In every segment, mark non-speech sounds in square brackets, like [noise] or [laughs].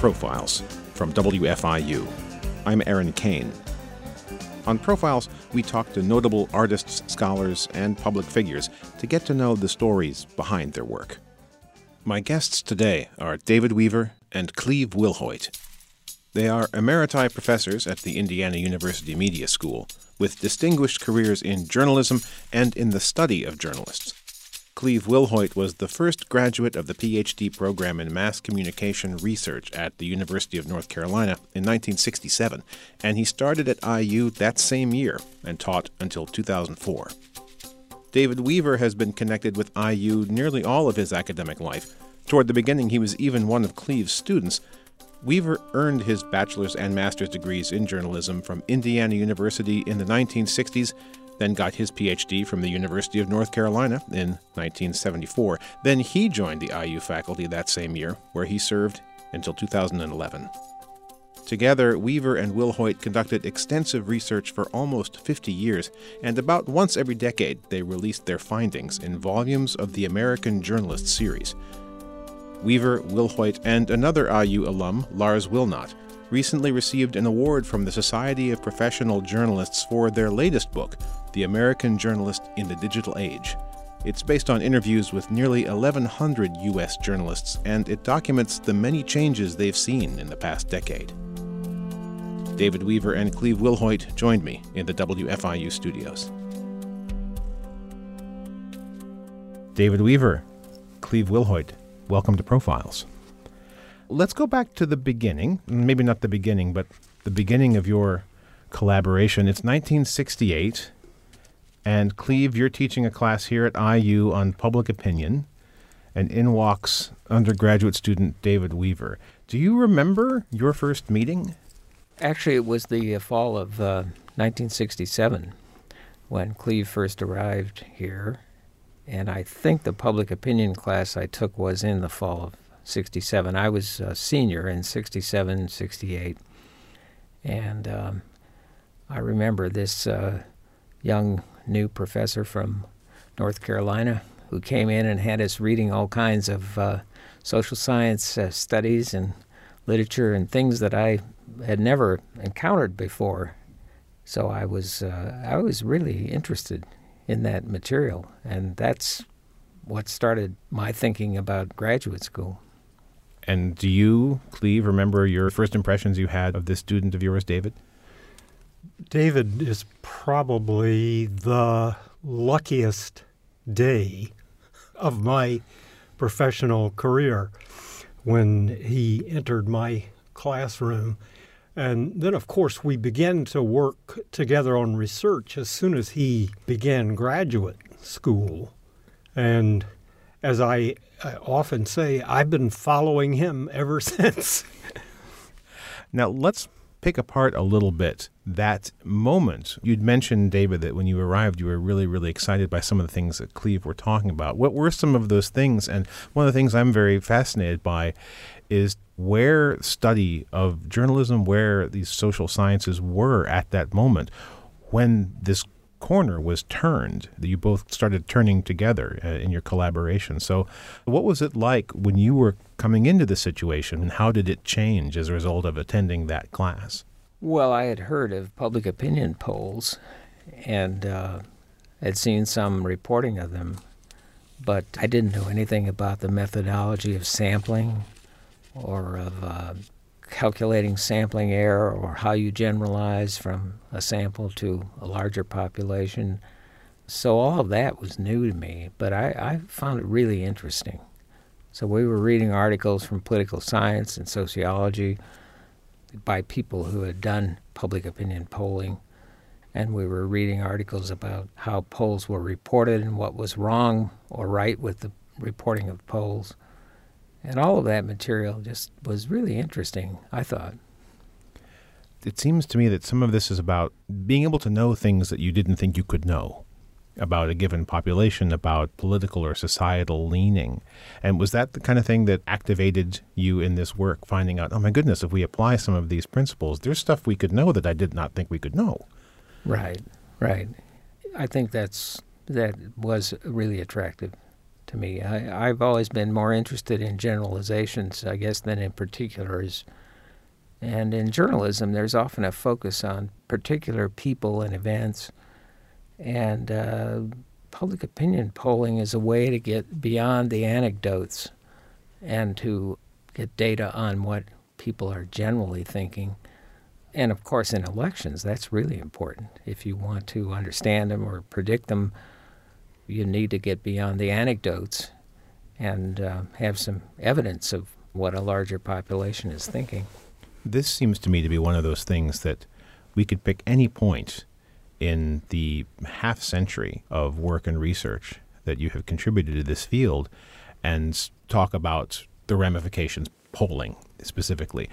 Profiles from WFIU. I'm Aaron Cain. On Profiles, we talk to notable artists, scholars, and public figures to get to know the stories behind their work. My guests today are David Weaver and Cleve Wilhoit. They are emeriti professors at the Indiana University Media School with distinguished careers in journalism and in the study of journalists. Cleve Wilhoit was the first graduate of the PhD program in mass communication research at the University of North Carolina in 1967, and he started at IU that same year and taught until 2004. David Weaver has been connected with IU nearly all of his academic life. Toward the beginning, he was even one of Cleve's students. Weaver earned his bachelor's and master's degrees in journalism from Indiana University in the 1960s then got his PhD from the University of North Carolina in 1974. Then he joined the IU faculty that same year, where he served until 2011. Together, Weaver and Wilhoit conducted extensive research for almost 50 years, and about once every decade they released their findings in volumes of the American Journalist series. Weaver, Wilhoit, and another IU alum, Lars Willnat, recently received an award from the Society of Professional Journalists for their latest book, The American Journalist in the Digital Age. It's based on interviews with nearly 1,100 U.S. journalists, and it documents the many changes they've seen in the past decade. David Weaver and Cleve Wilhoit joined me in the WFIU studios. David Weaver, Cleve Wilhoit, welcome to Profiles. Let's go back to the beginning, maybe not the beginning, but the beginning of your collaboration. It's 1968, and Cleve, you're teaching a class here at IU on public opinion, and in walks undergraduate student David Weaver. Do you remember your first meeting? Actually, it was the uh, fall of uh, 1967 when Cleve first arrived here. And I think the public opinion class I took was in the fall of 67. I was a senior in 67, 68. And um, I remember this uh, young new professor from North Carolina who came in and had us reading all kinds of uh, social science uh, studies and literature and things that I had never encountered before. So I was uh, I was really interested in that material, and that's what started my thinking about graduate school. And do you, Cleve, remember your first impressions you had of this student of yours, David? David is probably the luckiest day of my professional career when he entered my classroom. And then, of course, we began to work together on research as soon as he began graduate school. And as I uh, often say, I've been following him ever [laughs] since. now, let's pick apart a little bit that moment. You'd mentioned, David, that when you arrived, you were really, really excited by some of the things that Cleve were talking about. What were some of those things? And one of the things I'm very fascinated by is where study of journalism, where these social sciences were at that moment when this corner was turned. You both started turning together uh, in your collaboration. So, what was it like when you were coming into the situation, and how did it change as a result of attending that class? Well, I had heard of public opinion polls and uh, had seen some reporting of them, but I didn't know anything about the methodology of sampling or of uh, calculating sampling error or how you generalize from a sample to a larger population. So all of that was new to me, but I, I found it really interesting. So we were reading articles from political science and sociology by people who had done public opinion polling. And we were reading articles about how polls were reported and what was wrong or right with the reporting of polls. And all of that material just was really interesting, I thought. It seems to me that some of this is about being able to know things that you didn't think you could know about a given population, about political or societal leaning. And was that the kind of thing that activated you in this work, finding out, oh my goodness, if we apply some of these principles, there's stuff we could know that I did not think we could know? Right, right. I think that's that was really attractive to me. I, I've always been more interested in generalizations, I guess, than in particulars. And in journalism, there's often a focus on particular people and events. And uh, public opinion polling is a way to get beyond the anecdotes and to get data on what people are generally thinking. And of course, in elections, that's really important. If you want to understand them or predict them, you need to get beyond the anecdotes and uh, have some evidence of what a larger population is thinking. This seems to me to be one of those things that we could pick any point in the half century of work and research that you have contributed to this field and talk about the ramifications polling specifically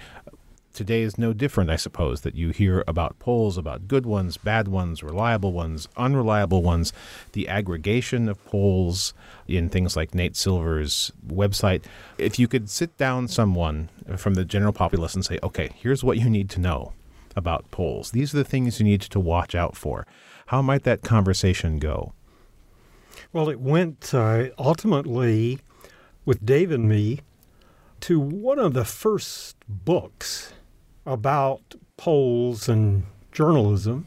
today is no different, I suppose, that you hear about polls about good ones, bad ones, reliable ones, unreliable ones, the aggregation of polls in things like Nate Silver's website. If you could sit down someone from the general populace and say, okay, here's what you need to know about polls, these are the things you need to watch out for, how might that conversation go? Well, it went uh, ultimately with Dave and me to one of the first books about polls and journalism.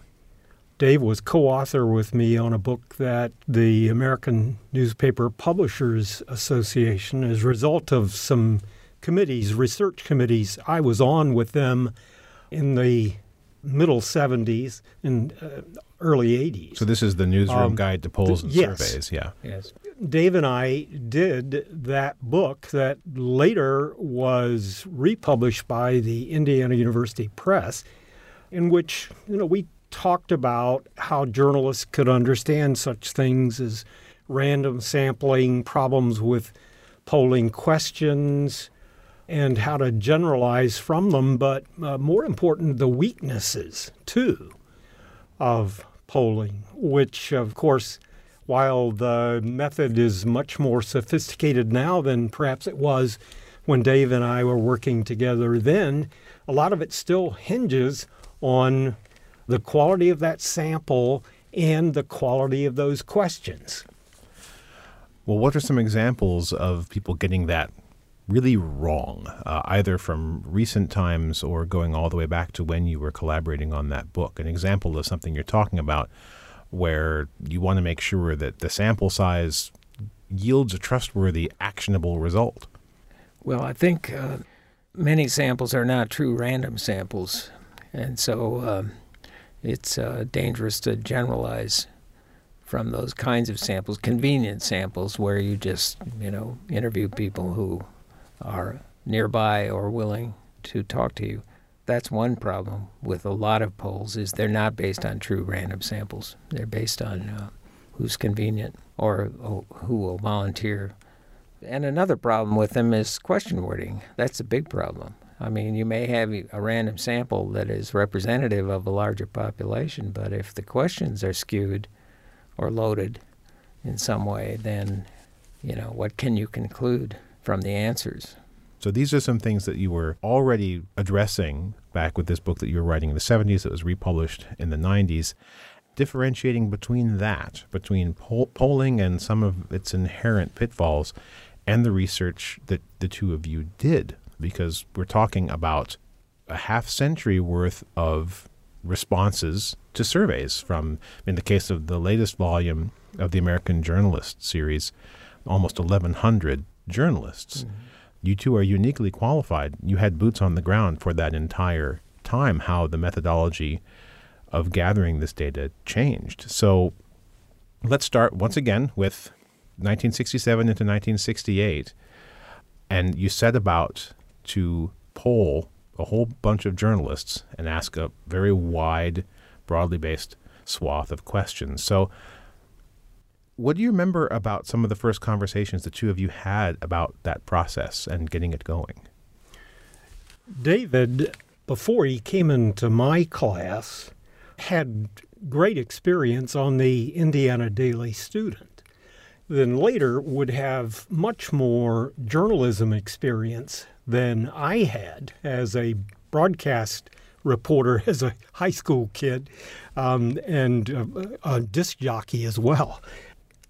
Dave was co author with me on a book that the American Newspaper Publishers Association, as a result of some committees, research committees, I was on with them in the middle 70s and uh, early 80s. So, this is the newsroom um, guide to polls and yes. surveys, yeah. Yes. Dave and I did that book that later was republished by the Indiana University Press, in which you know we talked about how journalists could understand such things as random sampling, problems with polling questions, and how to generalize from them, but uh, more important, the weaknesses too of polling, which of course while the method is much more sophisticated now than perhaps it was when Dave and I were working together then, a lot of it still hinges on the quality of that sample and the quality of those questions. Well, what are some examples of people getting that really wrong, uh, either from recent times or going all the way back to when you were collaborating on that book? An example of something you're talking about where you want to make sure that the sample size yields a trustworthy, actionable result? Well, I think uh, many samples are not true random samples, and so um, it's uh, dangerous to generalize from those kinds of samples, convenient samples where you just, you know, interview people who are nearby or willing to talk to you that's one problem with a lot of polls is they're not based on true random samples. They're based on uh, who's convenient or who will volunteer. And another problem with them is question wording. That's a big problem. I mean, you may have a random sample that is representative of a larger population, but if the questions are skewed or loaded in some way, then, you know, what can you conclude from the answers? So these are some things that you were already addressing back with this book that you were writing in the 70s that was republished in the 90s. Differentiating between that, between poll- polling and some of its inherent pitfalls, and the research that the two of you did, because we're talking about a half century worth of responses to surveys from, in the case of the latest volume of the American Journalist series, almost 1,100 journalists. Mm-hmm you two are uniquely qualified. You had boots on the ground for that entire time, how the methodology of gathering this data changed. So let's start once again with 1967 into 1968. And you set about to poll a whole bunch of journalists and ask a very wide, broadly based swath of questions. So what do you remember about some of the first conversations the two of you had about that process and getting it going? David, before he came into my class, had great experience on the Indiana Daily Student. Then later would have much more journalism experience than I had as a broadcast reporter [laughs] as a high school kid um, and a, a disc jockey as well.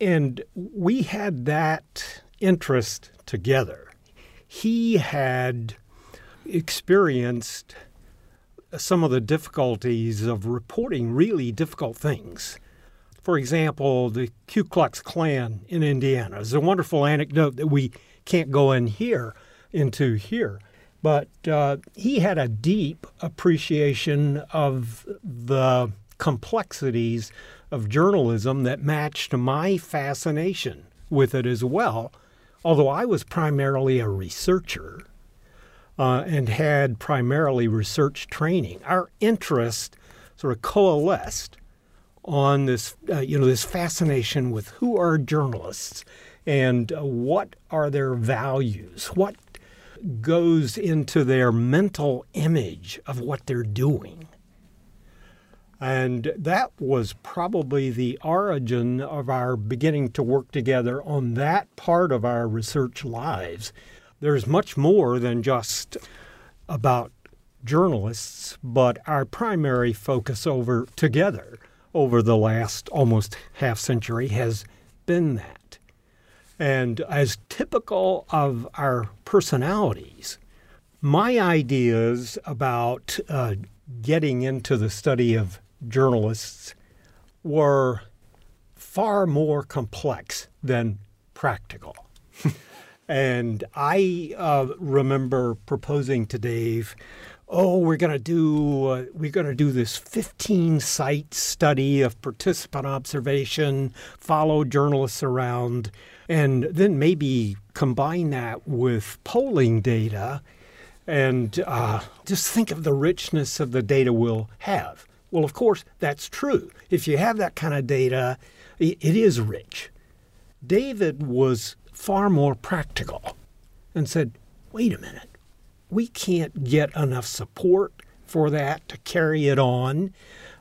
And we had that interest together. He had experienced some of the difficulties of reporting really difficult things. For example, the Ku Klux Klan in Indiana is a wonderful anecdote that we can't go in here into here. But uh, he had a deep appreciation of the complexities of journalism that matched my fascination with it as well. Although I was primarily a researcher uh, and had primarily research training, our interest sort of coalesced on this, uh, you know, this fascination with who are journalists and uh, what are their values, what goes into their mental image of what they're doing. And that was probably the origin of our beginning to work together on that part of our research lives. There's much more than just about journalists, but our primary focus over together over the last almost half century has been that. And as typical of our personalities, my ideas about uh, getting into the study of journalists were far more complex than practical. [laughs] and I uh, remember proposing to Dave, "Oh, we're going to do uh, we're going to do this 15 site study of participant observation, follow journalists around, and then maybe combine that with polling data." And uh, just think of the richness of the data we'll have. Well, of course, that's true. If you have that kind of data, it is rich. David was far more practical and said, wait a minute, we can't get enough support for that to carry it on.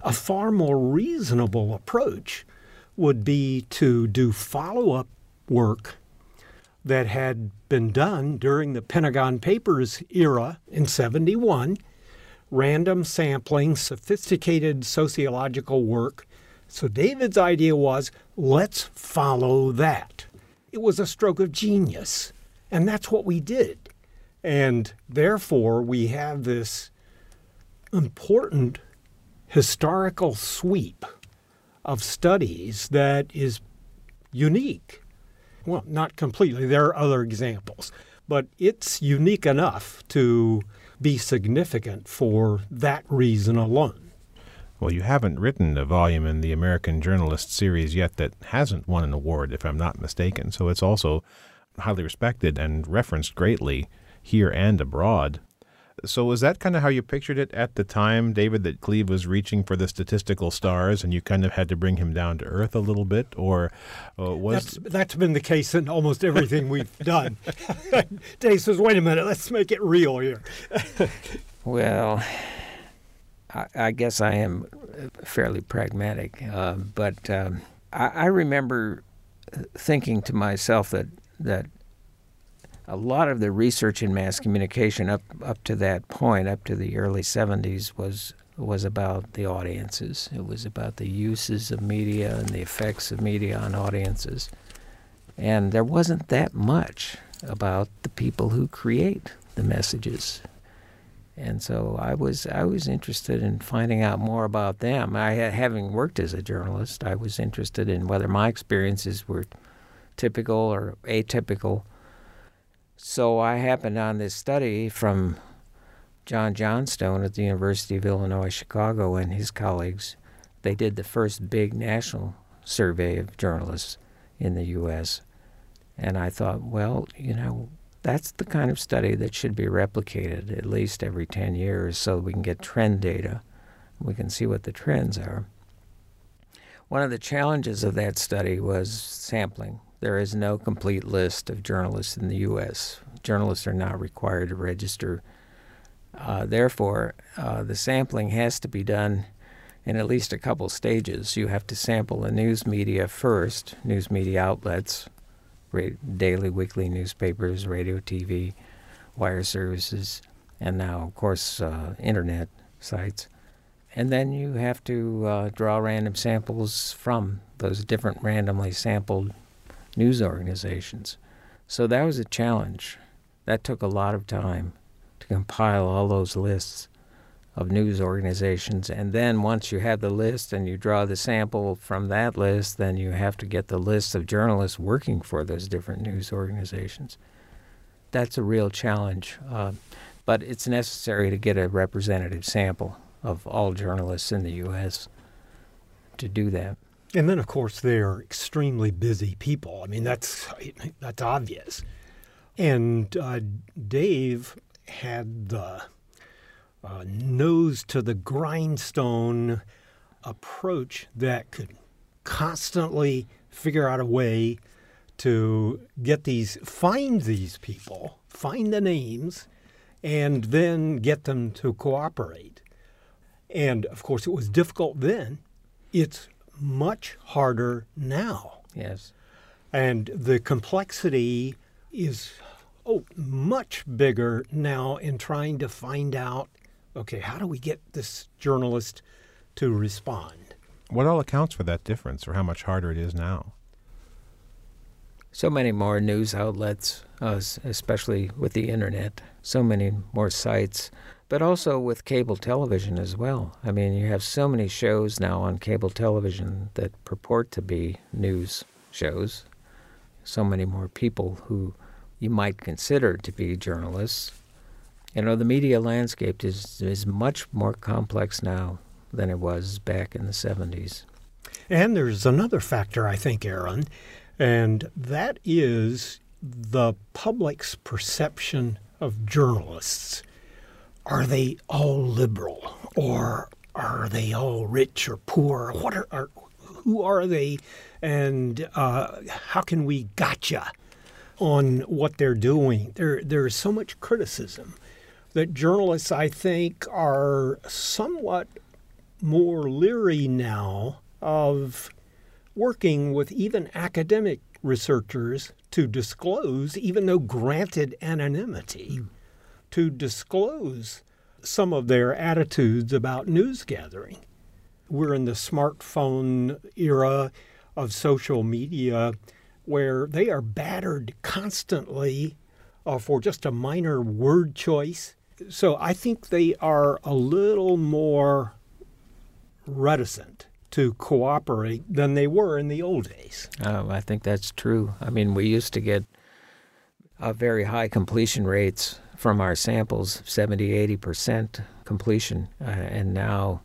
A far more reasonable approach would be to do follow up work that had been done during the Pentagon Papers era in 71 random sampling, sophisticated sociological work. So David's idea was let's follow that. It was a stroke of genius. And that's what we did. And therefore, we have this important historical sweep of studies that is unique. Well, not completely, there are other examples, but it's unique enough to be significant for that reason alone. Well, you haven't written a volume in the American Journalist series yet that hasn't won an award, if I'm not mistaken. So it's also highly respected and referenced greatly here and abroad. So was that kind of how you pictured it at the time, David, that Cleve was reaching for the statistical stars, and you kind of had to bring him down to earth a little bit, or uh, was that's, that's been the case in almost everything we've [laughs] done. [laughs] Dave says, "Wait a minute, let's make it real here." [laughs] well, I, I, guess I am fairly pragmatic, uh, but um, I, I remember thinking to myself that that a lot of the research in mass communication up up to that point, up to the early 70s, was was about the audiences. It was about the uses of media and the effects of media on audiences. And there wasn't that much about the people who create the messages. And so I was I was interested in finding out more about them. I having worked as a journalist, I was interested in whether my experiences were typical or atypical so I happened on this study from John Johnstone at the University of Illinois Chicago and his colleagues. They did the first big national survey of journalists in the U.S. And I thought, well, you know, that's the kind of study that should be replicated at least every 10 years so we can get trend data. We can see what the trends are. One of the challenges of that study was sampling. There is no complete list of journalists in the U.S. Journalists are not required to register. Uh, therefore, uh, the sampling has to be done in at least a couple stages. You have to sample the news media first, news media outlets, daily, weekly newspapers, radio, TV, wire services, and now, of course, uh, internet sites. and then you have to uh, draw random samples from those different randomly sampled news organizations. So that was a challenge. That took a lot of time to compile all those lists of news organizations. And then once you have the list and you draw the sample from that list, then you have to get the list of journalists working for those different news organizations. That's a real challenge, uh, but it's necessary to get a representative sample of all journalists in the U.S. to do that. And then, of course, they're extremely busy people. I mean, that's that's obvious. And uh, Dave had the uh, nose to the grindstone approach that could constantly figure out a way to get these, find these people, find the names, and then get them to cooperate. And of course, it was difficult then. It's much harder now. Yes. And the complexity is oh much bigger now in trying to find out okay, how do we get this journalist to respond? What all accounts for that difference or how much harder it is now? So many more news outlets, uh, especially with the internet, so many more sites, but also with cable television as well. I mean, you have so many shows now on cable television that purport to be news shows, so many more people who you might consider to be journalists you know, the media landscape is is much more complex now than it was back in the 70s. And there's another factor, I think, Aaron, and that is the public's perception of journalists. Are they all liberal, or are they all rich or poor? What are, are who are they, and uh, how can we gotcha on what they're doing? There, there is so much criticism that journalists, I think, are somewhat more leery now of working with even academic researchers to disclose, even though granted anonymity, mm. To disclose some of their attitudes about news gathering. We're in the smartphone era of social media where they are battered constantly uh, for just a minor word choice so I think they are a little more reticent to cooperate than they were in the old days. Oh, I think that's true. I mean, we used to get uh, very high completion rates from our samples 70, 80% completion. Uh, and now,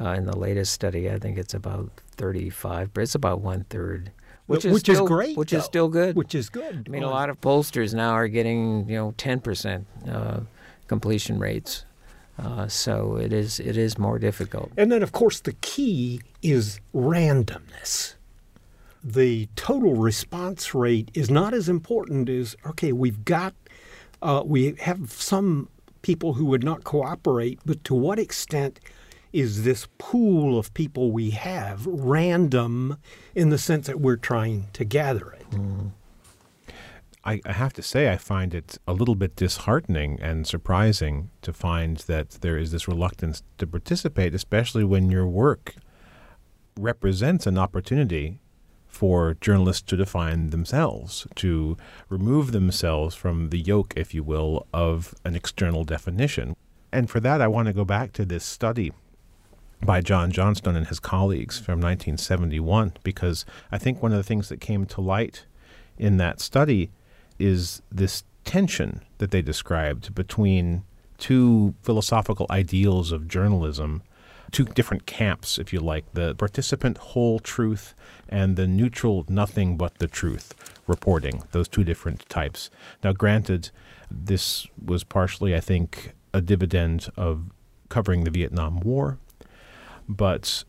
uh, in the latest study, I think it's about 35, but it's about one third. Which, is, which still, is great. Which though. is still good. Which is good. I mean, a lot of pollsters now are getting, you know, 10% completion rates. Uh, so it is it is more difficult. And then, of course, the key is randomness. The total response rate is not as important as okay. We've got uh, we have some people who would not cooperate, but to what extent is this pool of people we have random in the sense that we're trying to gather it? Mm. I, I, have to say, I find it a little bit disheartening and surprising to find that there is this reluctance to participate, especially when your work represents an opportunity for journalists to define themselves, to remove themselves from the yoke, if you will, of an external definition. And for that, I want to go back to this study by John Johnstone and his colleagues from 1971, because I think one of the things that came to light in that study is this tension that they described between two philosophical ideals of journalism, two different camps, if you like the participant whole truth and the neutral nothing but the truth reporting, those two different types. Now, granted, this was partially, I think, a dividend of covering the Vietnam War, but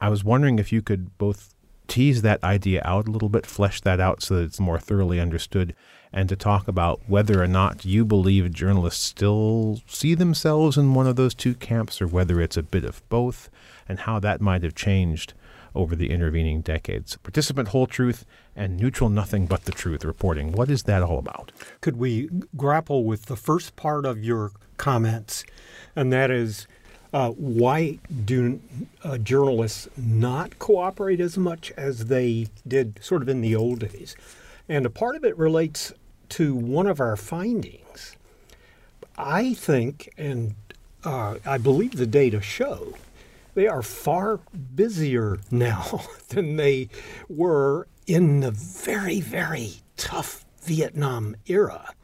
I was wondering if you could both tease that idea out a little bit, flesh that out so that it's more thoroughly understood, and to talk about whether or not you believe journalists still see themselves in one of those two camps or whether it's a bit of both, and how that might have changed over the intervening decades. Participant whole truth and neutral nothing but the truth reporting. What is that all about? Could we grapple with the first part of your comments, and that is Uh, why do uh, journalists not cooperate as much as they did sort of in the old days? And a part of it relates to one of our findings. I think, and uh, I believe the data show, they are far busier [laughs] now than they were in the very, very tough Vietnam era,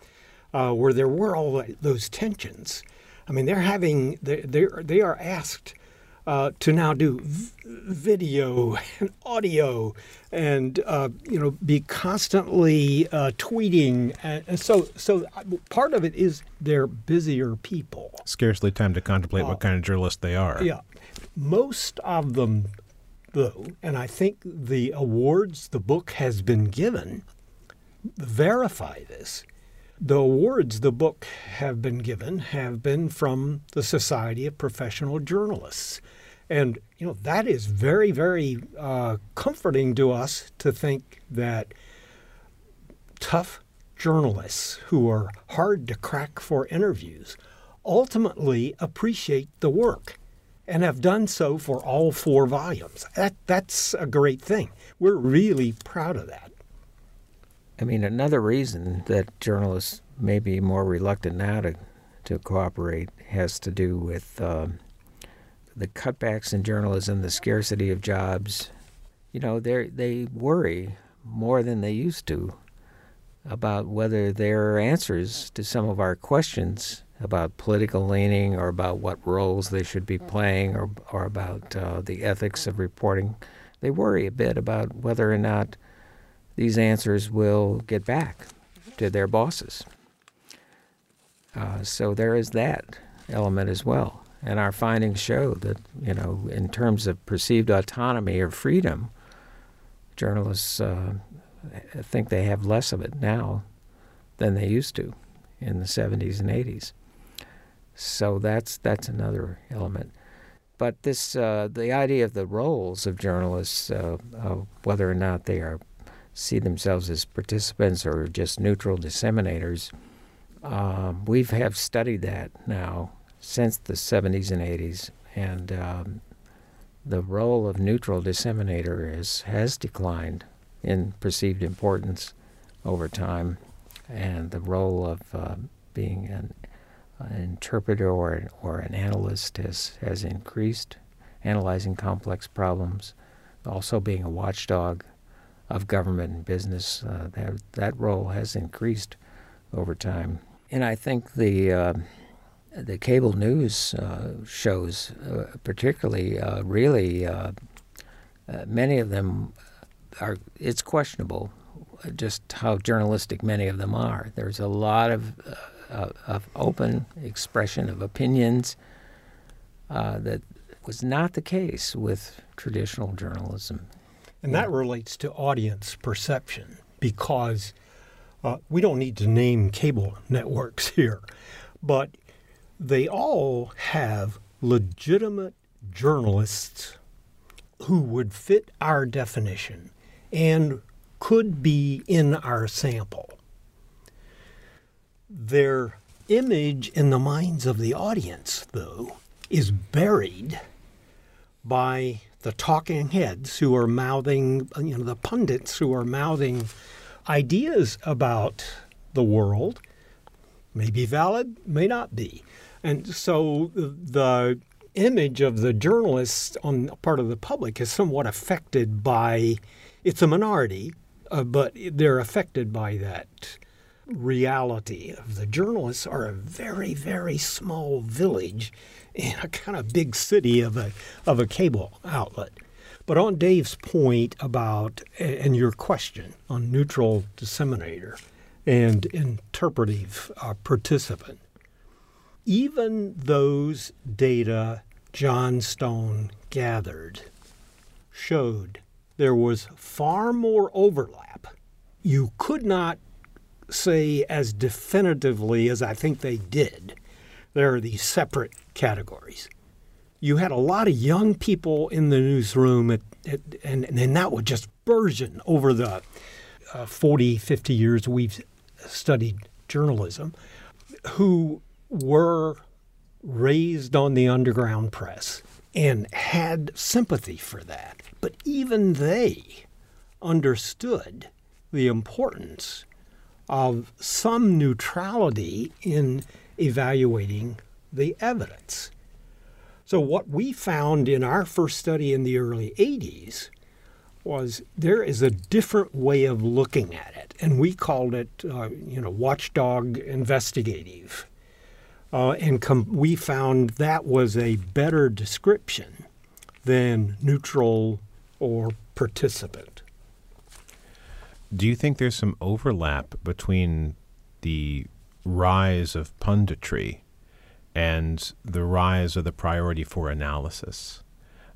uh, where there were all those tensions. I mean, they're having they they are asked uh, to now do v- video and audio and uh, you know be constantly uh, tweeting and so so uh, part of it is they're busier people. Scarcely time to contemplate what uh, kind of journalist they are. yeah. Most of them though and i think the awards the book has been given verify this. The awards the book have been given have been from the Society of Professional Journalists. And, you know, that is very, very uh, comforting to us to think that tough journalists who are hard to crack for interviews ultimately appreciate the work and have done so for all four volumes. That, that's a great thing. We're really proud of that. I mean, another reason that journalists may be more reluctant now to, to cooperate has to do with uh, the cutbacks in journalism, the scarcity of jobs. You know, they they worry more than they used to about whether their answers to some of our questions about political leaning or about what roles they should be playing or, or about uh, the ethics of reporting. They worry a bit about whether or not these answers will get back to their bosses. Uh, so there is that element as well. And our findings show that, you know, in terms of perceived autonomy or freedom, journalists uh, think they have less of it now than they used to in the 70s and 80s. So that's that's another element. But this uh, the idea of the roles of journalists, uh, whether or not they are see themselves as participants or just neutral disseminators. Um, we have studied that now since the 70s and 80s, and um, the role of neutral disseminator is, has declined in perceived importance over time, and the role of uh, being an, an, interpreter or, or an analyst has, has increased, analyzing complex problems, also being a watchdog of government and business. Uh, that, that role has increased over time. And I think the uh, the cable news uh, shows, uh, particularly, uh, really, uh, many of them are. It's questionable just how journalistic many of them are. There's a lot of of open expression of opinions that was not the case with traditional journalism and that relates to audience perception because uh, we don't need to name cable [laughs] networks here, but they all have legitimate journalists who would fit our definition and could be in our sample. Their image in the minds of the audience, though, is buried by the talking heads who are mouthing, you know, the pundits who are mouthing ideas about the world, may be valid, may not be. And so the image of the journalist on part of the public is somewhat affected by, it's a minority, uh, but they're affected by that reality of the journalists are a very, very small village in a kind of big city of a of a cable outlet. But on Dave's point about and your question on neutral disseminator and interpretive uh, participant, even those data Johnstone gathered showed there was far more overlap. You could not say as definitively as I think they did there are these separate categories. You had a lot of young people in the newsroom, at, at, and, and that would just burgeon over the uh, 40, 50 years we've studied journalism, who were raised on the underground press and had sympathy for that. But even they understood the importance of some neutrality in evaluating the evidence. So, what we found in our first study in the early 80s was there is a different way of looking at it, and we called it, uh, you know, watchdog investigative. Uh, and com- we found that was a better description than neutral or participant. Do you think there's some overlap between the rise of punditry and the rise of the priority for analysis?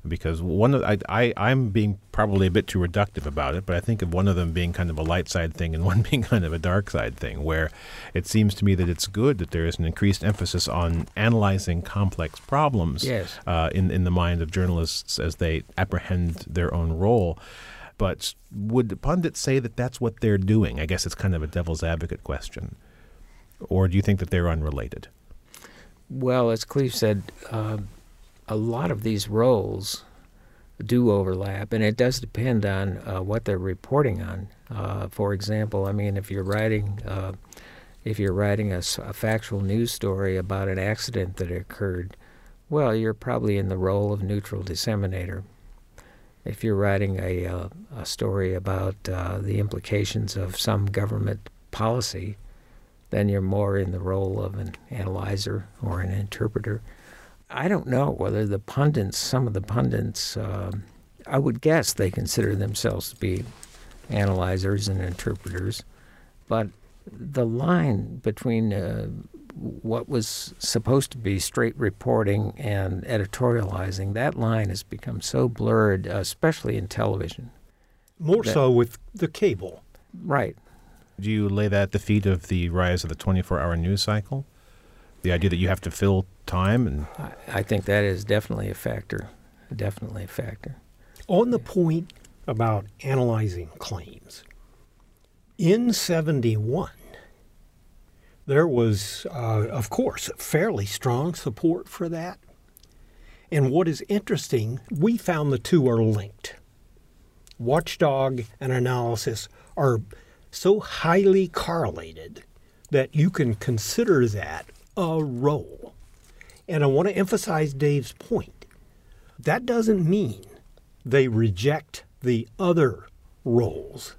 Because one of I, I I'm being probably a bit too reductive about it, but I think of one of them being kind of a light side thing and [laughs] one being kind of a dark side thing, where it seems to me that it's good that there is an increased emphasis on analyzing complex problems Yes. uh, in in the mind of journalists as they apprehend their own role. But would pundits say that that's what they're doing? I guess it's kind of a devil's advocate question. Or do you think that they're unrelated? Well, as Cleve said, uh, a lot of these roles do overlap, and it does depend on uh, what they're reporting on. Uh, for example, I mean, if you're writing, uh, if you're writing a, a factual news story about an accident that occurred, well, you're probably in the role of neutral disseminator. If you're writing a, uh, a story about uh, the implications of some government policy, then you're more in the role of an analyzer or an interpreter. I don't know whether the pundits, some of the pundits, um I would guess they consider themselves to be analyzers and interpreters, but the line between uh, what was supposed to be straight reporting and editorializing, that line has become so blurred, especially in television. More That- so with the cable. Right. Do you lay that at the feet of the rise of the 24 hour news cycle? The idea that you have to fill time and I, I think that is definitely a factor. Definitely a factor. On the point about analyzing claims, in 71, there was, uh, of course, fairly strong support for that. And what is interesting, we found the two are linked. Watchdog and analysis are so highly correlated that you can consider that a role. And I want to emphasize Dave's point. That doesn't mean they reject the other roles.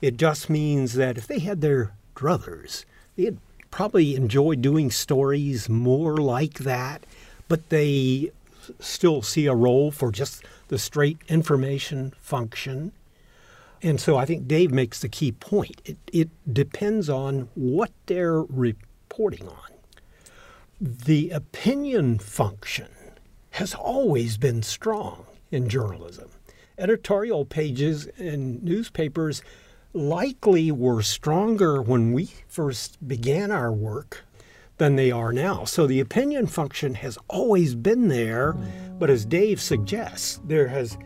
It just means that if they had their druthers, they'd probably enjoy doing stories more like that, but they still see a role for just the straight information function. And so I think Dave makes the key point. It, it depends on what they're reporting on. The opinion function has always been strong in journalism. Editorial pages in newspapers likely were stronger when we first began our work than they are now. So the opinion function has always been there, but as Dave suggests, there has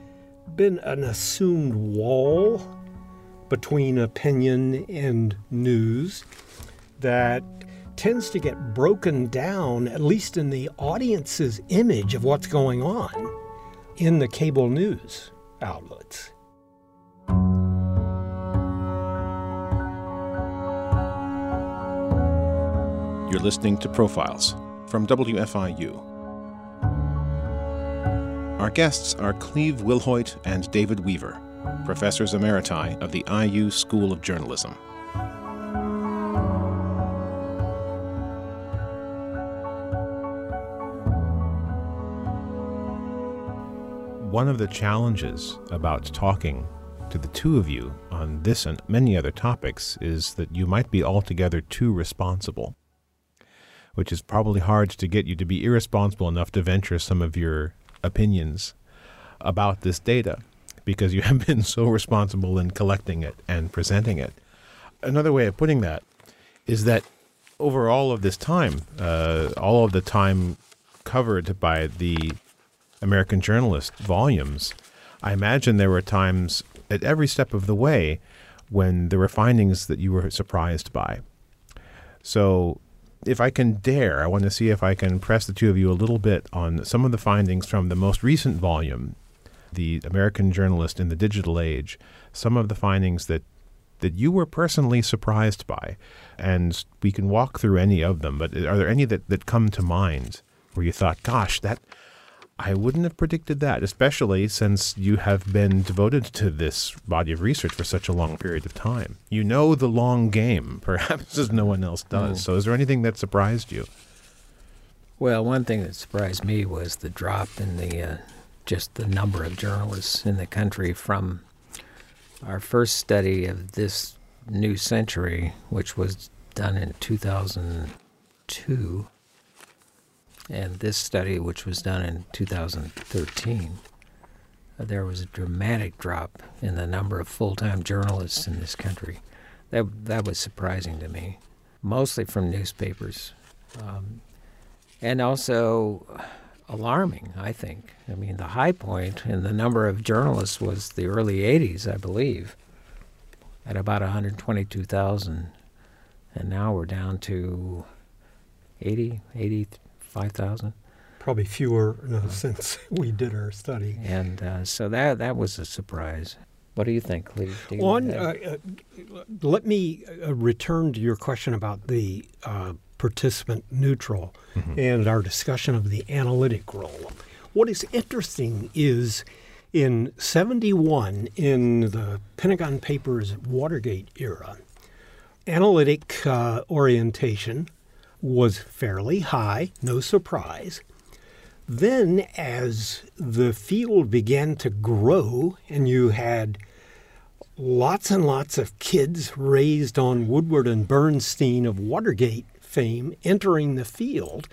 been an assumed wall between opinion and news that tends to get broken down, at least in the audience's image of what's going on in the cable news outlets. you're listening to Profiles from WFIU. Our guests are Cleve Wilhoit and David Weaver, professors emeriti of the IU School of Journalism. One of the challenges about talking to the two of you on this and many other topics is that you might be altogether too responsible, which is probably hard to get you to be irresponsible enough to venture some of your opinions about this data because you [laughs] have been so responsible in collecting it and presenting it. Another way of putting that is that over all of this time, uh, all of the time covered by the American Journalist volumes, I imagine there were times at every step of the way when there were findings that you were surprised by. So if I can dare, I want to see if I can press the two of you a little bit on some of the findings from the most recent volume, The American Journalist in the Digital Age, some of the findings that that you were personally surprised by. And we can walk through any of them, but are there any that, that come to mind where you thought, gosh, that I wouldn't have predicted that, especially since you have been devoted to this body of research for such a long period of time. You know the long game, [laughs] perhaps as no one else does. Mm. So, is there anything that surprised you? Well, one thing that surprised me was the drop in the uh, just the number of journalists in the country from our first study of this new century, which was done in 2002, and this study, which was done in 2013, uh, there was a dramatic drop in the number of full-time journalists in this country. That that was surprising to me, mostly from newspapers, um, and also alarming. I think. I mean, the high point in the number of journalists was the early '80s, I believe, at about 122,000, and now we're down to 80, 80 5,000. Probably fewer uh, since [laughs] we did our study. And uh, so that that was a surprise. What do you think, Lee? You One, uh, uh, let me uh, return to your question about the uh, participant neutral mm-hmm. and our discussion of the analytic role. What is interesting is in 71, in the Pentagon Papers Watergate era, analytic orientation was fairly high, no surprise. Then, as the field began to grow, and you had lots and lots of kids raised on Woodward and Bernstein of Watergate fame entering the field,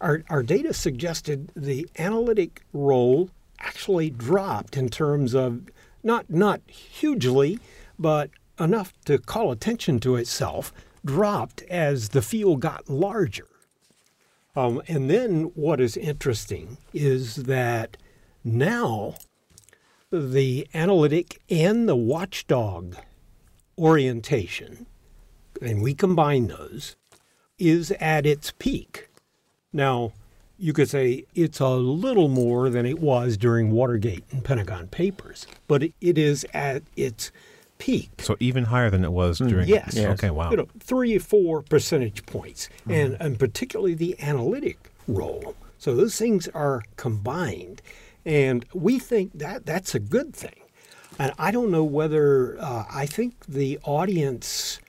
our, our data suggested the analytic role actually dropped in terms of not not hugely, but enough to call attention to itself dropped as the field got larger. Um, and then what is interesting is that now the analytic and the watchdog orientation, and we combine those, is at its peak. Now, you could say it's a little more than it was during Watergate and Pentagon Papers, but it is at its peak. So even higher than it was mm. during. Yes. yes. Okay. Wow. You know, three or four percentage points, mm. and and particularly the analytic role. So those things are combined, and we think that that's a good thing. And I don't know whether uh, I think the audience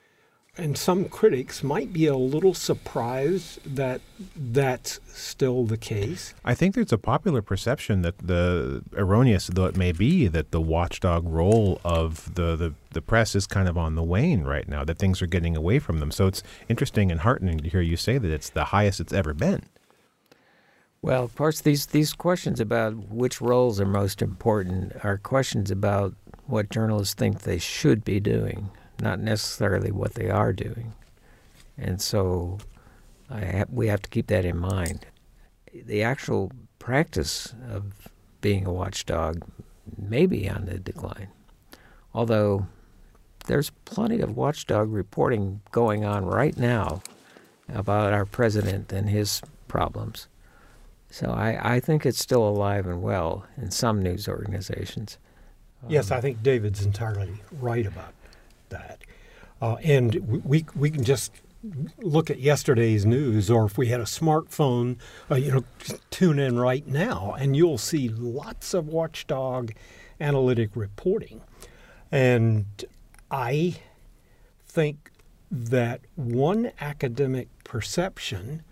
and some critics might be a little surprised that that's still the case. I think there's a popular perception that the erroneous though it may be that the watchdog role of the, the, the press is kind of on the wane right now, that things are getting away from them. So it's interesting and heartening to hear you say that it's the highest it's ever been. Well, of course, these, these questions about which roles are most important are questions about what journalists think they should be doing not necessarily what they are doing. And so we have to keep that in mind. The actual practice of being a watchdog may be on the decline, although there's plenty of watchdog reporting going on right now about our president and his problems. So I, I think it's still alive and well in some news organizations. Yes, um, I think David's entirely right about that. Uh, and we, we can just look at yesterday's news, or if we had a smartphone, uh, you know, tune in right now, and you'll see lots of watchdog analytic reporting. And I think that one academic perception,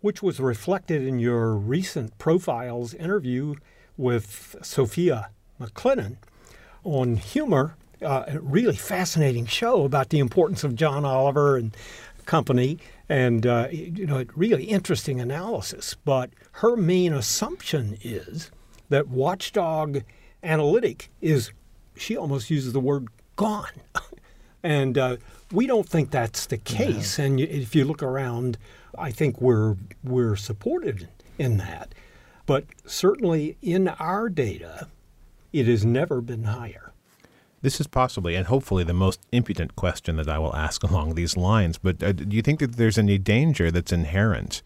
which was reflected in your recent profiles interview with Sophia McClennen on humor, uh, a really fascinating show about the importance of John Oliver and company, and uh, you know, really interesting analysis. But her main assumption is that Watchdog Analytic is, she almost uses the word gone, [laughs] and uh, we don't think that's the case. And if you look around, I think we're we're supported in that. But certainly in our data, it has never been higher. This is possibly and hopefully the most impudent question that I will ask [laughs] along these lines. But uh, do you think that there's any danger that's inherent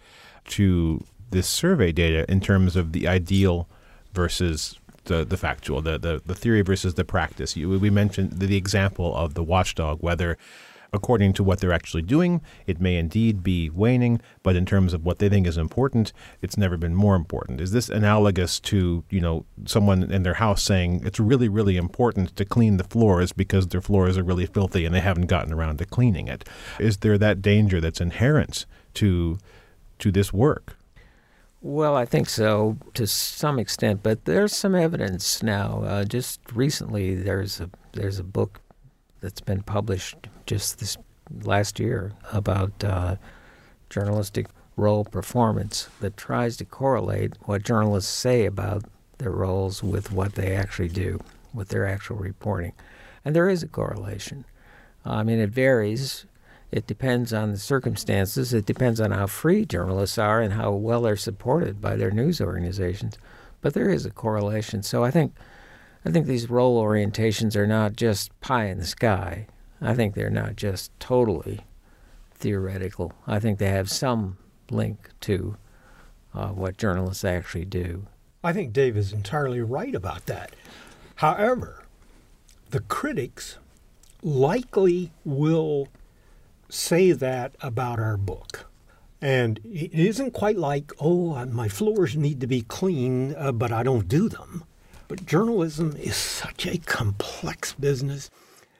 to this survey data in terms of the ideal versus the, the factual, the, the, the theory versus the practice? You, we mentioned the, the example of the watchdog, whether according to what they're actually doing, it may indeed be waning, but in terms of what they think is important, it's never been more important. Is this analogous to, you know, someone in their house saying it's really, really important to clean the floors because their floors are really filthy and they haven't gotten around to cleaning it? Is there that danger that's inherent to to this work? Well, I think so to some extent, but there's some evidence now. Uh, just recently, there's a there's a book that's been published just this last year about uh, journalistic role performance that tries to correlate what journalists say about their roles with what they actually do, with their actual reporting. And there is a correlation. I mean, it varies. It depends on the circumstances. It depends on how free journalists are and how well they're supported by their news organizations. But there is a correlation. So I think I think these role orientations are not just pie in the sky. I think they're not just totally theoretical. I think they have some link to uh, what journalists actually do. I think Dave is entirely right about that. However, the critics likely will say that about our book. And it isn't quite like, oh, my floors need to be clean, uh, but I don't do them. But journalism is such a complex business,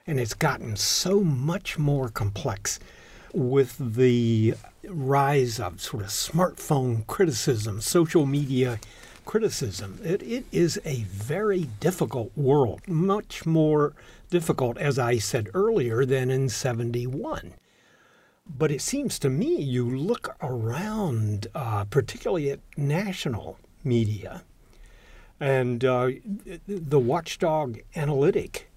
and it's gotten so much more complex with the rise of sort of smartphone criticism, social media criticism. It, it is a very difficult world, much more difficult, as I said earlier, than in 71. But it seems to me you look around, uh, particularly at national media, and uh, the watchdog analytic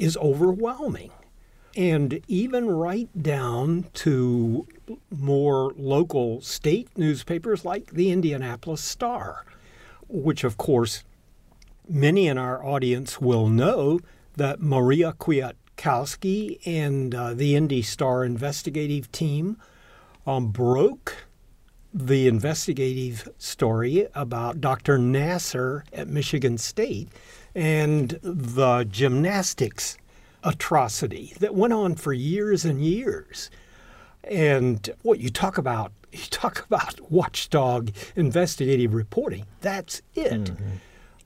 is overwhelming. And even right down to more local state newspapers like the Indianapolis Star, which, of course, many in our audience will know that Maria Kwiatkowski and uh, the Indy Star investigative team um, broke the investigative story about Dr. Nassar at Michigan State and the gymnastics atrocity that went on for years and years. And what you talk about, [laughs] you talk about watchdog investigative reporting. That's it. Mm-hmm.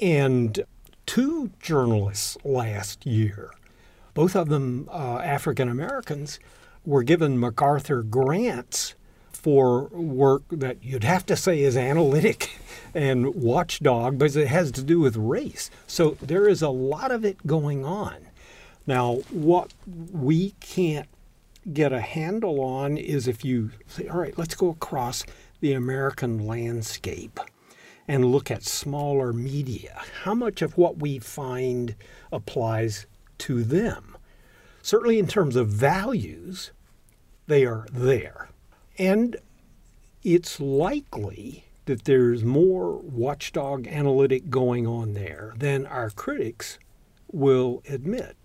And two journalists last year, both of them uh, African Americans, were given MacArthur grants for work that you'd have to say is analytic and watchdog because it has to do with race. So there is a lot of it going on. Now, what we can't get a handle on is if you say, all right, let's go across the American landscape and look at smaller media. How much of what we find applies to them? Certainly, in terms of values, they are there. And it's likely that there's more watchdog analytic going on there than our critics will admit.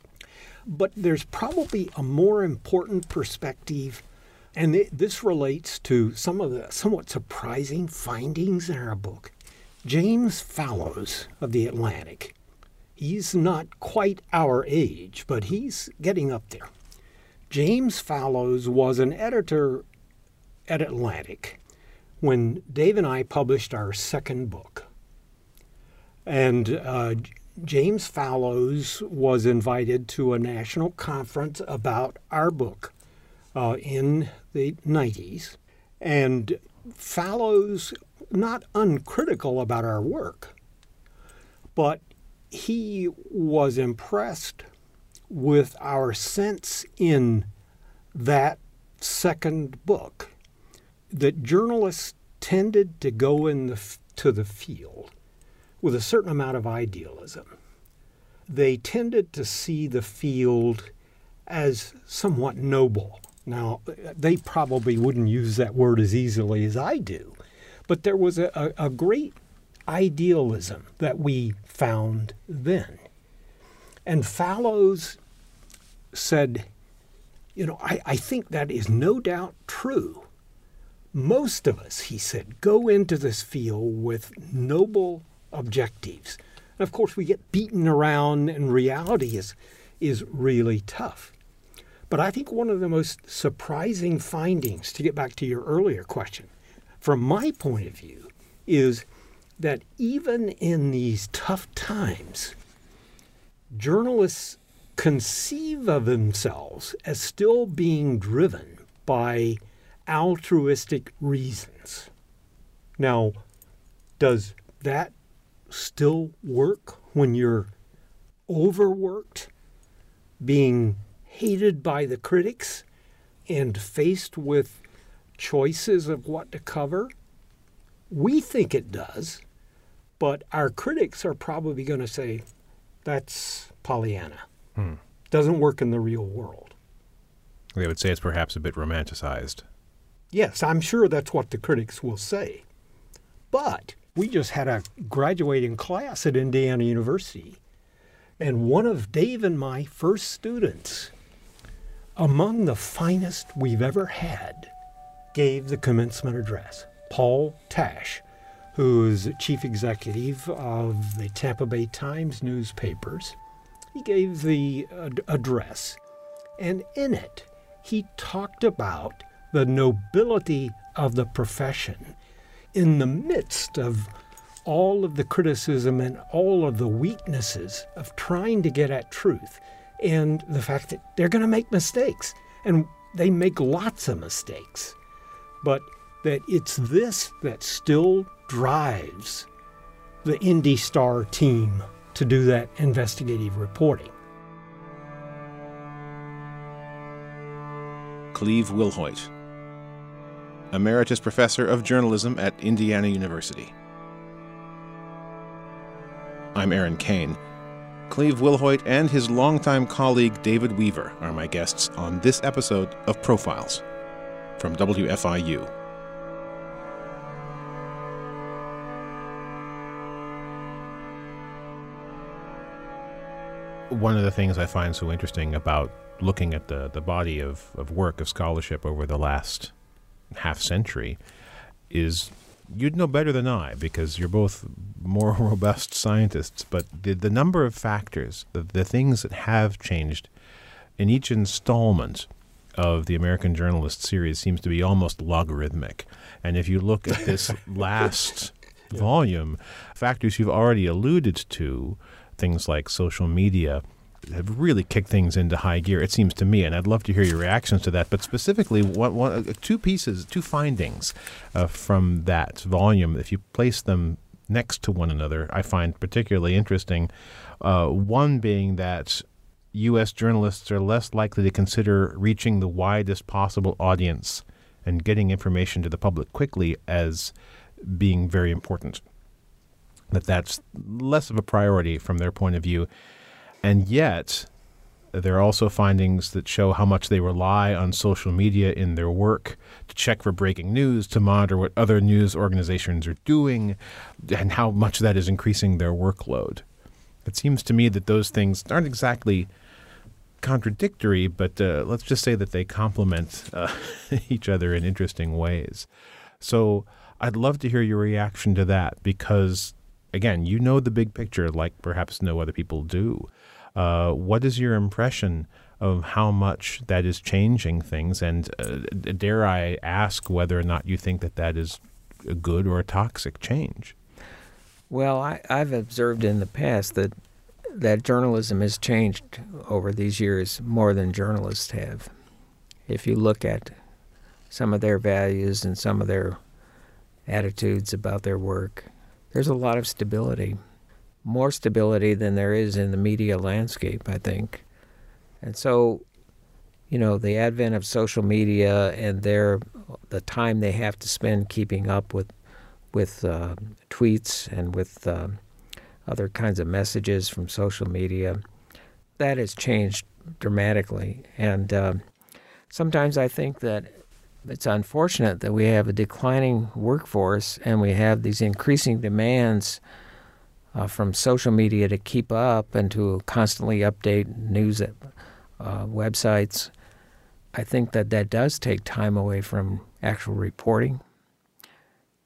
But there's probably a more important perspective, and this relates to some of the somewhat surprising findings in our book. James Fallows of The Atlantic, he's not quite our age, but he's getting up there. James Fallows was an editor at Atlantic when Dave and I published our second book. And uh, James Fallows was invited to a national conference about our book uh, in the 90s. And Fallows, not uncritical about our work, but he was impressed with our sense in that second book that journalists tended to go in the, to the field with a certain amount of idealism. They tended to see the field as somewhat noble. Now, they probably wouldn't use that word as easily as I do, but there was a, a, great idealism that we found then. And Fallows said, You know, I, I think that is no doubt true. Most of us, he said, go into this field with noble objectives. And of course, we get beaten around, and reality is, is really tough. But I think one of the most surprising findings, to get back to your earlier question, from my point of view, is that even in these tough times, journalists conceive of themselves as still being driven by altruistic reasons. Now, does that still work when you're overworked, being hated by the critics, and faced with choices of what to cover? We think it does, but our critics are probably going to say that's Pollyanna. Hmm. Doesn't work in the real world. They would say it's perhaps a bit romanticized. Yes, I'm sure that's what the critics will say. But we just had a graduating class at Indiana University, and one of Dave and my first students among the finest we've ever had, gave the commencement address. Paul Tash, who's chief executive of the Tampa Bay Times newspapers, he gave the ad- address. And in it, he talked about the nobility of the profession in the midst of all of the criticism and all of the weaknesses of trying to get at truth and the fact that they're going to make mistakes. And they make lots of mistakes. But that it's this that still drives the Indy Star team to do that investigative reporting. Cleve Wilhoit, Emeritus Professor of Journalism at Indiana University. I'm Aaron Cain. Cleve Wilhoit and his longtime colleague David Weaver are my guests on this episode of Profiles from WFIU. One of the things I find so interesting about looking at the, the body of, of work, of scholarship over the last half century is you'd know better than I because you're both more [laughs] robust scientists. But the, the number of factors, the, the things that have changed in each installment of the American Journalist series seems to be almost logarithmic. And if you look at this [laughs] last yeah. volume, factors you've already alluded to, things like social media, have really kicked things into high gear. It seems to me, and I'd love to hear your reactions to that. But specifically, uh, two pieces, two findings uh, from that volume. If you place them next to one another, I find particularly interesting. Uh, one being that U.S. journalists are less likely to consider reaching the widest possible audience and getting information to the public quickly as being very important. That that's less of a priority from their point of view. And yet, there are also findings that show how much they rely on social media in their work to check for breaking news, to monitor what other news organizations are doing, and how much that is increasing their workload. It seems to me that those things aren't exactly contradictory, but uh, let's just say that they complement uh, [laughs] each other in interesting ways. So I'd love to hear your reaction to that because, again, you know the big picture like perhaps no other people do. Uh, what is your impression of how much that is changing things? And uh, dare I ask whether or not you think that that is a good or a toxic change? Well, I, I've observed in the past that that journalism has changed over these years more than journalists have. If you look at some of their values and some of their attitudes about their work, there's a lot of stability more stability than there is in the media landscape, I think. And so, you know, the advent of social media and their the time they have to spend keeping up with with uh, tweets and with uh, other kinds of messages from social media, that has changed dramatically. And uh, sometimes I think that it's unfortunate that we have a declining workforce and we have these increasing demands uh, from social media to keep up and to constantly update news uh, websites. I think that that does take time away from actual reporting,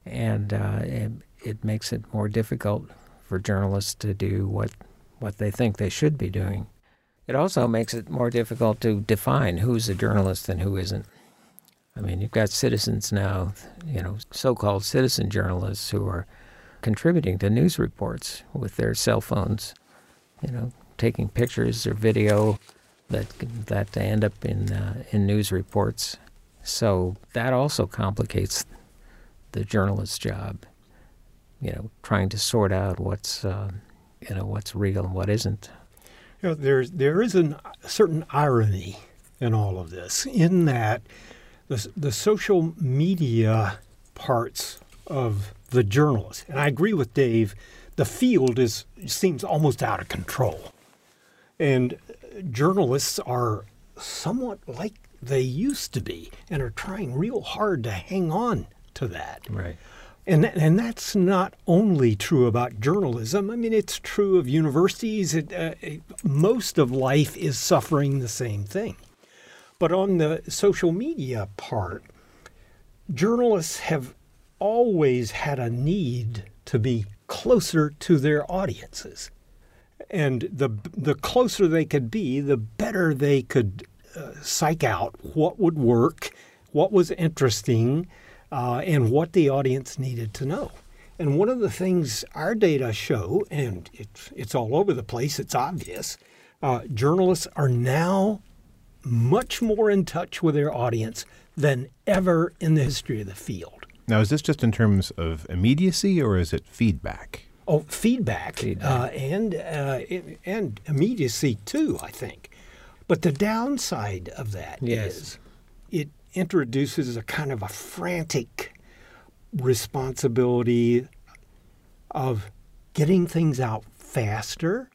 and uh, it, it makes it more difficult for journalists to do what what they think they should be doing. It also makes it more difficult to define who's a journalist and who isn't. I mean, you've got citizens now, you know, so-called citizen journalists who are contributing to news reports with their cell phones, you know, taking pictures or video that that end up in uh, in news reports. So that also complicates the journalist's job. You know, trying to sort out what's uh, you know what's real and what isn't. You know, there's there is an, a certain irony in all of this, in that the the social media parts of the journalist. And I agree with Dave. The field is seems almost out of control, and journalists are somewhat like they used to be, and are trying real hard to hang on to that. Right. And and that's not only true about journalism. I mean, it's true of universities. It, uh, it, most of life is suffering the same thing. But on the social media part, journalists have always had a need to be closer to their audiences. And the, the closer they could be, the better they could uh, psych out what would work, what was interesting, uh, and what the audience needed to know. And one of the things our data show, and it's, it's all over the place, it's obvious, uh, journalists are now much more in touch with their audience than ever in the history of the field. Now, is this just in terms of immediacy or is it feedback? Oh, feedback, Feedback. Uh, and uh, and immediacy too. I think, but the downside of that is Yes. it introduces a kind of a frantic responsibility of getting things out faster,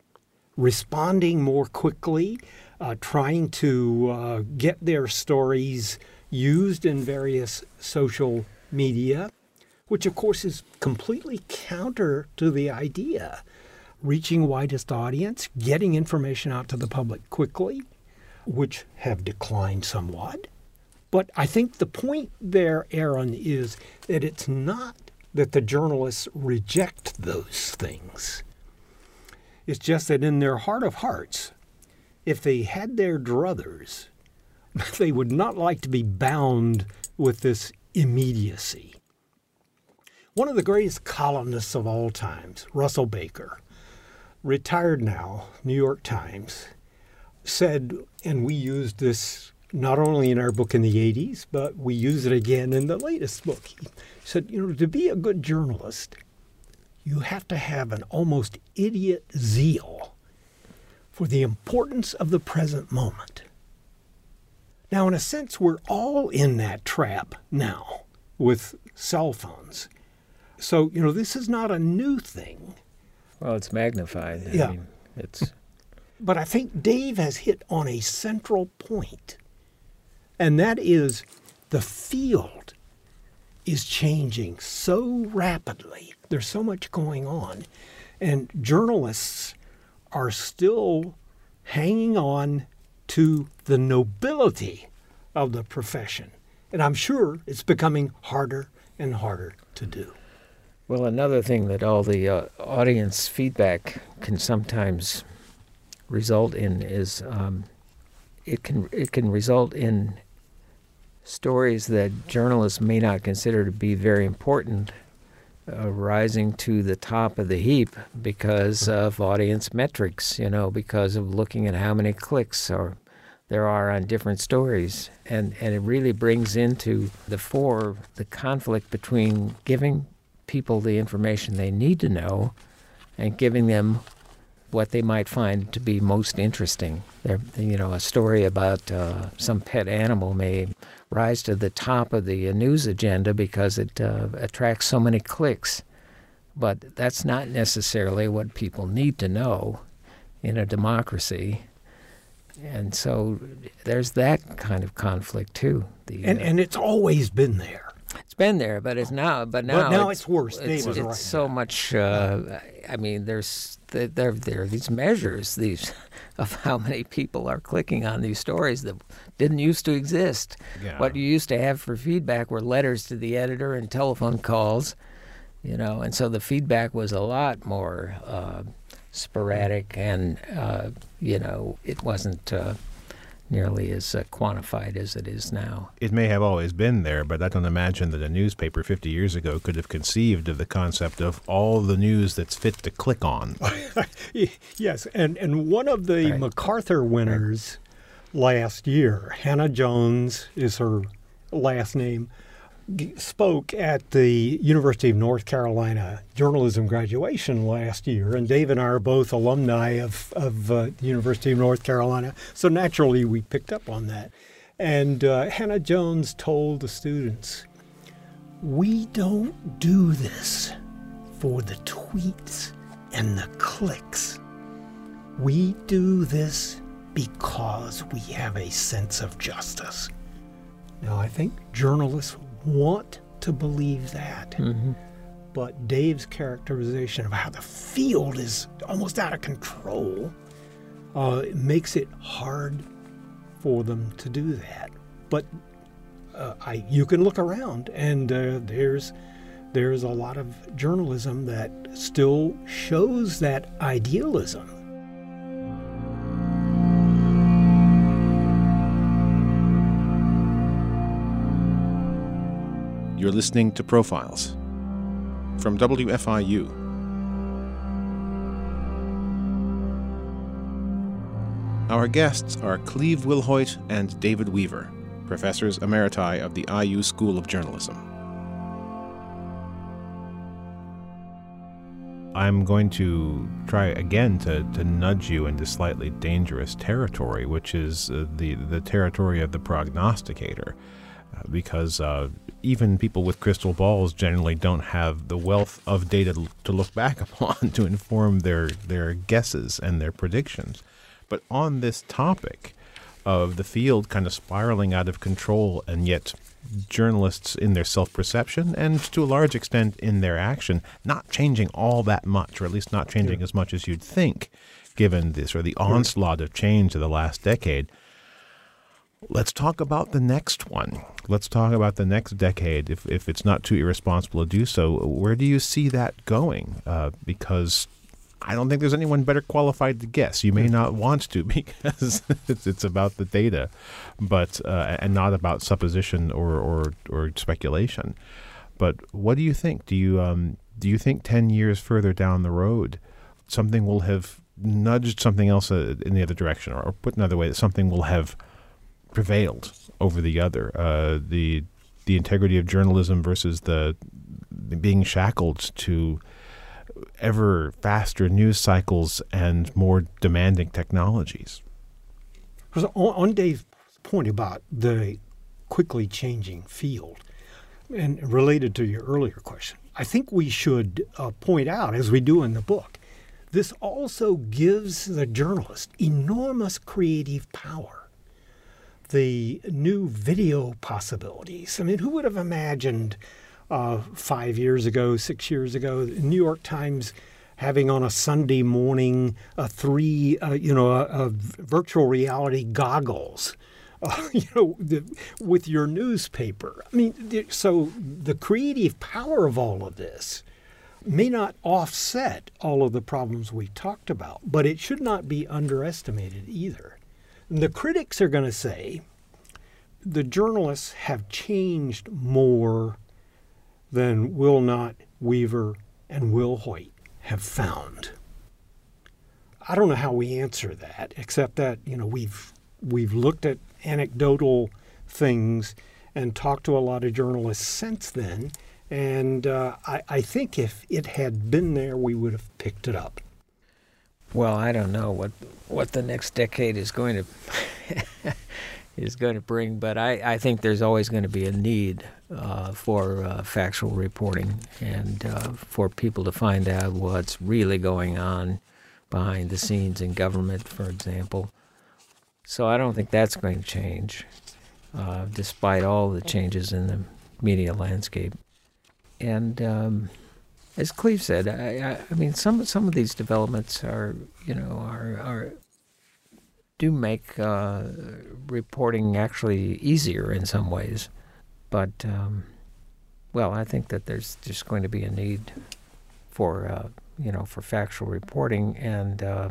responding more quickly, uh, trying to uh, get their stories used in various social media, which of course is completely counter to the idea. Reaching widest audience, getting information out to the public quickly, which have declined somewhat. But I think the point there, Aaron, is that it's not that the journalists reject those things. It's just that in their heart of hearts, if they had their druthers, [laughs] they would not like to be bound with this immediacy. One of the greatest columnists of all times, Russell Baker, retired now, New York Times, said, and we used this not only in our book in the 80s, but we use it again in the latest book. He said, you know, to be a good journalist, you have to have an almost idiot zeal for the importance of the present moment. Now, in a sense, we're all in that trap now with cell phones. So, you know, this is not a new thing. Well, it's magnified. I Yeah. mean, it's [laughs] But I think Dave has hit on a central point, and that is the field is changing so rapidly. There's so much going on, and journalists are still hanging on to the nobility of the profession. And I'm sure it's becoming harder and harder to do. Well, another thing that all the uh, audience feedback can sometimes result in is um, it can it can result in stories that journalists may not consider to be very important uh, rising to the top of the heap because of audience metrics, you know, because of looking at how many clicks or there are on different stories. And, and it really brings into the fore the conflict between giving people the information they need to know and giving them what they might find to be most interesting. There, you know, a story about uh, some pet animal may rise to the top of the uh, news agenda because it uh, attracts so many clicks, but that's not necessarily what people need to know in a democracy. And so there's that kind of conflict too. The, And, uh, and it's always been there. It's been there, but it's now. But now, but now it's, it's worse. It's, it's right. so much. Uh, I mean, there's there there are these measures these [laughs] of how many people are clicking on these stories that didn't used to exist. Yeah. What you used to have for feedback were letters to the editor and telephone calls, you know, and so the feedback was a lot more uh, sporadic and uh, you know it wasn't. Nearly as uh, quantified as it is now. It may have always been there, but I don't imagine that a newspaper 50 years ago could have conceived of the concept of all the news that's fit to click on. [laughs] yes, and, and one of the right. MacArthur winners right. last year, Hannah Jones is her last name, spoke at the University of North Carolina journalism graduation last year, and Dave and I are both alumni of, of uh, the University of North Carolina, so naturally we picked up on that. And uh, Hannah Jones told the students, We don't do this for the tweets and the clicks. We do this because we have a sense of justice. Now, I think journalists want to believe that. Mm-hmm. But Dave's characterization of how the field is almost out of control uh, makes it hard for them to do that. But uh, I, you can look around, and uh, there's there's a lot of journalism that still shows that idealism. You're listening to Profiles from WFIU. Our guests are Cleve Wilhoit and David Weaver, professors emeriti of the IU School of Journalism. I'm going to try again to, to nudge you into slightly dangerous territory, which is uh, the, the territory of the prognosticator. Because uh, even people with crystal balls generally don't have the wealth of data to look back [laughs] upon to inform their their guesses and their predictions. But on this topic of the field kind of spiraling out of control and yet journalists in their self-perception and to a large extent in their action not changing all that much or at least not changing yeah. as much as you'd think given this or the onslaught of change of the last decade Let's talk about the next one. Let's talk about the next decade, if, if it's not too irresponsible to do so. Where do you see that going? Uh, because I don't think there's anyone better qualified to guess. You may hmm. not want to [laughs] because it's, it's about the data, but uh, and not about supposition or, or, or speculation. But what do you think? Do you um, do you think ten years further down the road, something will have nudged something else uh, in the other direction, or, or put another way, something will have prevailed over the other. Uh, the the integrity of journalism versus the, the being shackled to ever faster news cycles and more demanding technologies. On, on Dave's point about the quickly changing field, and related to your earlier question, I think we should uh, point out, as we do in the book, this also gives the journalist enormous creative power the new video possibilities. I mean, who would have imagined uh, five years ago, six years ago, the New York Times having on a Sunday morning a three, uh, you know, a, a, virtual reality goggles. [laughs] Uh, you know, the, with your newspaper. I mean, so the creative power of all of this may not offset all of the problems we talked about, but it should not be underestimated either. The critics are going to say the journalists have changed more than Willnat, Weaver, and Wilhoit have found. I don't know how we answer that, except that you know we've we've looked at anecdotal things and talked to a lot of journalists since then, and uh, I, I think if it had been there, we would have picked it up. Well, I don't know what what the next decade is going to [laughs] is going to bring, but I, I think there's always going to be a need uh, for uh, factual reporting and uh, for people to find out what's really going on behind the scenes in government, for example. So I don't think that's going to change, uh, despite all the changes in the media landscape. And um, as Cleve said, I, I, I, mean, some some of these developments are, you know, are are do make uh, reporting actually easier in some ways, but um, well, I think that there's just going to be a need for uh, you know for factual reporting, and uh,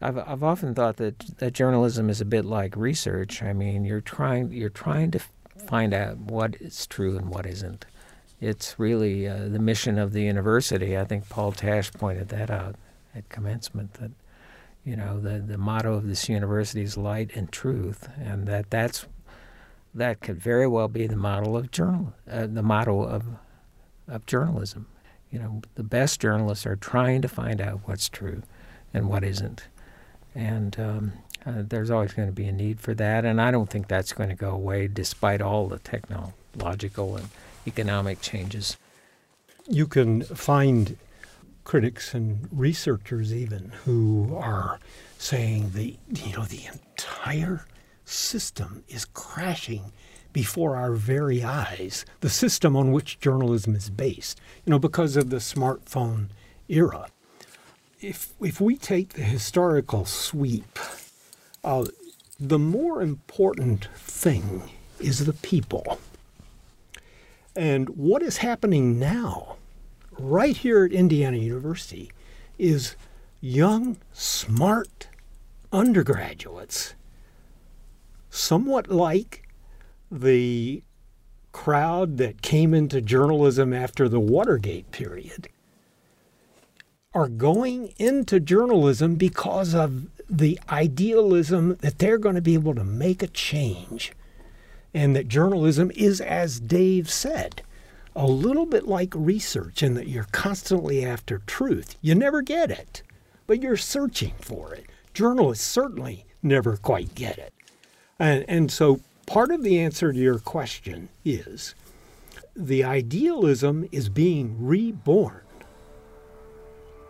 I've I've often thought that that journalism is a bit like research. I mean, you're trying you're trying to find out what is true and what isn't. It's really uh, the mission of the university. I think Paul Tash pointed that out at commencement that you know the the motto of this university is light and truth, and that that's that could very well be the model of journal uh, the motto of of journalism. You know, the best journalists are trying to find out what's true and what isn't, and um, uh, there's always going to be a need for that. And I don't think that's going to go away, despite all the technological and economic changes. You can find critics and researchers even who are saying the you know the entire system is crashing before our very eyes. The system on which journalism is based you know because of the smartphone era. If if we take the historical sweep uh, the more important thing is the people and what is happening now right here at Indiana University is young, smart undergraduates, somewhat like the crowd that came into journalism after the Watergate period, are going into journalism because of the idealism that they're going to be able to make a change and that journalism is, as Dave said, a little bit like research in that you're constantly after truth. You never get it, but you're searching for it. Journalists certainly never quite get it. And, and so part of the answer to your question is the idealism is being reborn.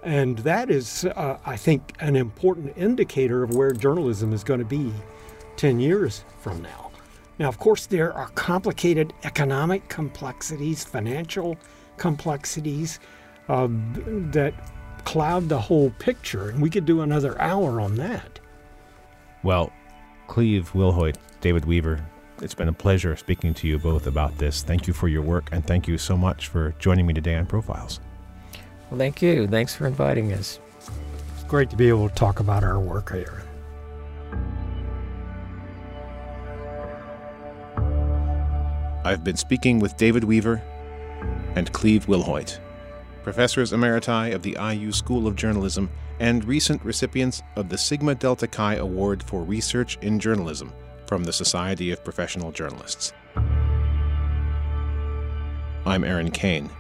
And that is, uh, I think, an important indicator of where journalism is going to be 10 years from now. Now, of course, there are complicated economic complexities, financial complexities uh, that cloud the whole picture, and we could do another hour on that. Well, Cleve Wilhoit, David Weaver, it's been a pleasure speaking to you both about this. Thank you for your work, and thank you so much for joining me today on Profiles. Well, thank you. Thanks for inviting us. It's great to be able to talk about our work here. I've been speaking with David Weaver and Cleve Wilhoit, professors emeriti of the IU School of Journalism and recent recipients of the Sigma Delta Chi Award for Research in Journalism from the Society of Professional Journalists. I'm Aaron Cain.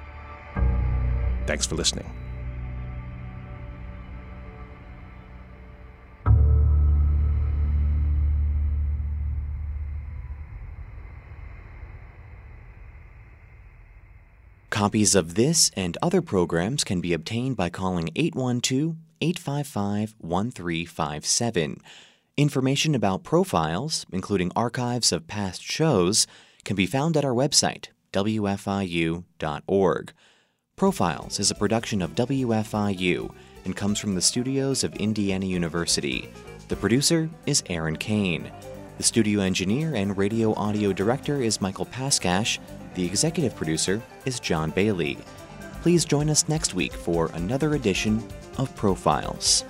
Thanks for listening. Copies of this and other programs can be obtained by calling 812 855 1357. Information about profiles, including archives of past shows, can be found at our website, wfiu.org. Profiles is a production of WFIU and comes from the studios of Indiana University. The producer is Aaron Cain. The studio engineer and radio audio director is Michael Paskash, the executive producer is John Bailey. Please join us next week for another edition of Profiles.